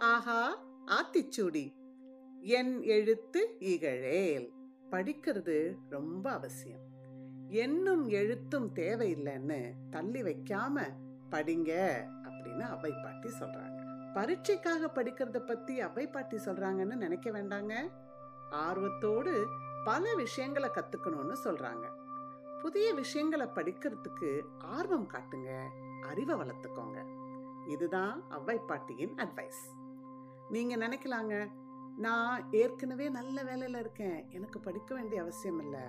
ஆஹா ஆத்திச்சூடி. என் எழுத்து இகழேல். படிக்கிறது ரொம்ப அவசியம். என்னும் எழுத்தும் தேவையில்லைன்னு தள்ளி வைக்காம படிங்க அப்படின்னு அவை பாட்டி சொல்றாங்க. பரீட்சைக்காக படிக்கிறத பத்தி அவை பாட்டி சொல்றாங்கன்னு நினைக்க வேண்டாங்க? ஆர்வத்தோடு பல விஷயங்களை கத்துக்கணும்னு சொல்றாங்க. புதிய விஷயங்களை படிக்கிறதுக்கு ஆர்வம் காட்டுங்க அறிவை வளர்த்துக்கோங்க. இதுதான் அவ்வை பாட்டியின் அட்வைஸ் நீங்க நினைக்கலாங்க. நான் ஏற்கனவே நல்ல வேலையில இருக்கேன். எனக்கு படிக்க வேண்டிய அவசியம் இல்லை.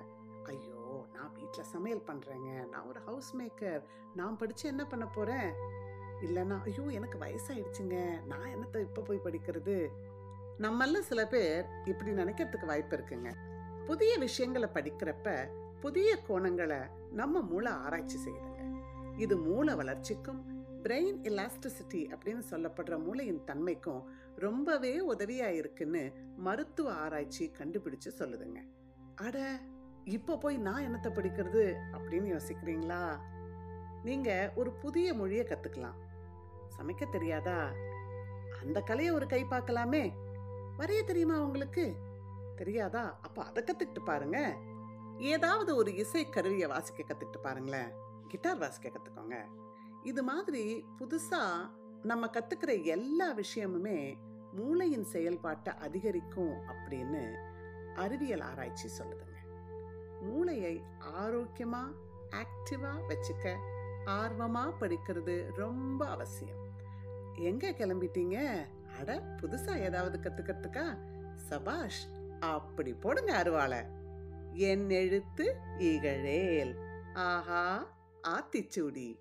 ஐயோ நான் வீட்டில் சமையல் பண்றேங்க. நான் ஒரு ஹவுஸ் மேக்கர் நான் படிச்சு என்ன பண்ண போறேன்? இல்லைன்னா ஐயோ எனக்கு வயசாயிடுச்சுங்க. நான் என்னத்தை இப்போ போய் படிக்கிறது? நம்மள சில பேர் இப்படி நினைக்கிறதுக்கு வாய்ப்பு இருக்குங்க. புதிய விஷயங்களை படிக்கிறப்ப புதிய கோணங்களை நம்ம மூளை ஆராய்ச்சி செய்யுதுங்க. இது மூளை வளர்ச்சிக்கும் பிரெயின் எலாஸ்டிசிட்டி அப்படின்னு சொல்லப்படுற மூளையின் தன்மைக்கும் ரொம்பவே உதவியா இருக்குன்னு மருத்துவ ஆராய்ச்சி கண்டுபிடிச்சு சொல்லுதுங்க. அட இப்போ போய் நான் என்னத்தை படிக்கிறது அப்படின்னு யோசிக்கிறீங்களா? நீங்க ஒரு புதிய மொழியை கத்துக்கலாம். சமைக்க தெரியாதா? அந்த கலையை ஒரு கை பார்க்கலாமே. வரைய தெரியுமா உங்களுக்கு? தெரியாதா? அப்ப அதை கத்துக்கிட்டு பாருங்க. ஏதாவது ஒரு இசை கருவியை வாசிக்க கத்துக்கிட்டு பாருங்களேன். கிட்டார் வாசிக்க கத்துக்கோங்க. இது மாதிரி புதுசா நம்ம கத்துக்கிற எல்லா விஷயமுமே மூளையின் செயல்பாட்டை அதிகரிக்கும் அப்படின்னு அறிவியல் ஆராய்ச்சி சொல்லுதுங்க. மூளையை ஆரோக்கியமா ஆக்டிவா வச்சுக்க ஆர்வமா படிக்கிறது ரொம்ப அவசியம். எங்க கிளம்பிட்டீங்க? அட புதுசா ஏதாவது கத்துக்கிறதுக்கா? சபாஷ் அப்படி போடுங்க அருவாளை. என் எழுத்து இகழேல். ஆஹா ஆத்திச்சூடி.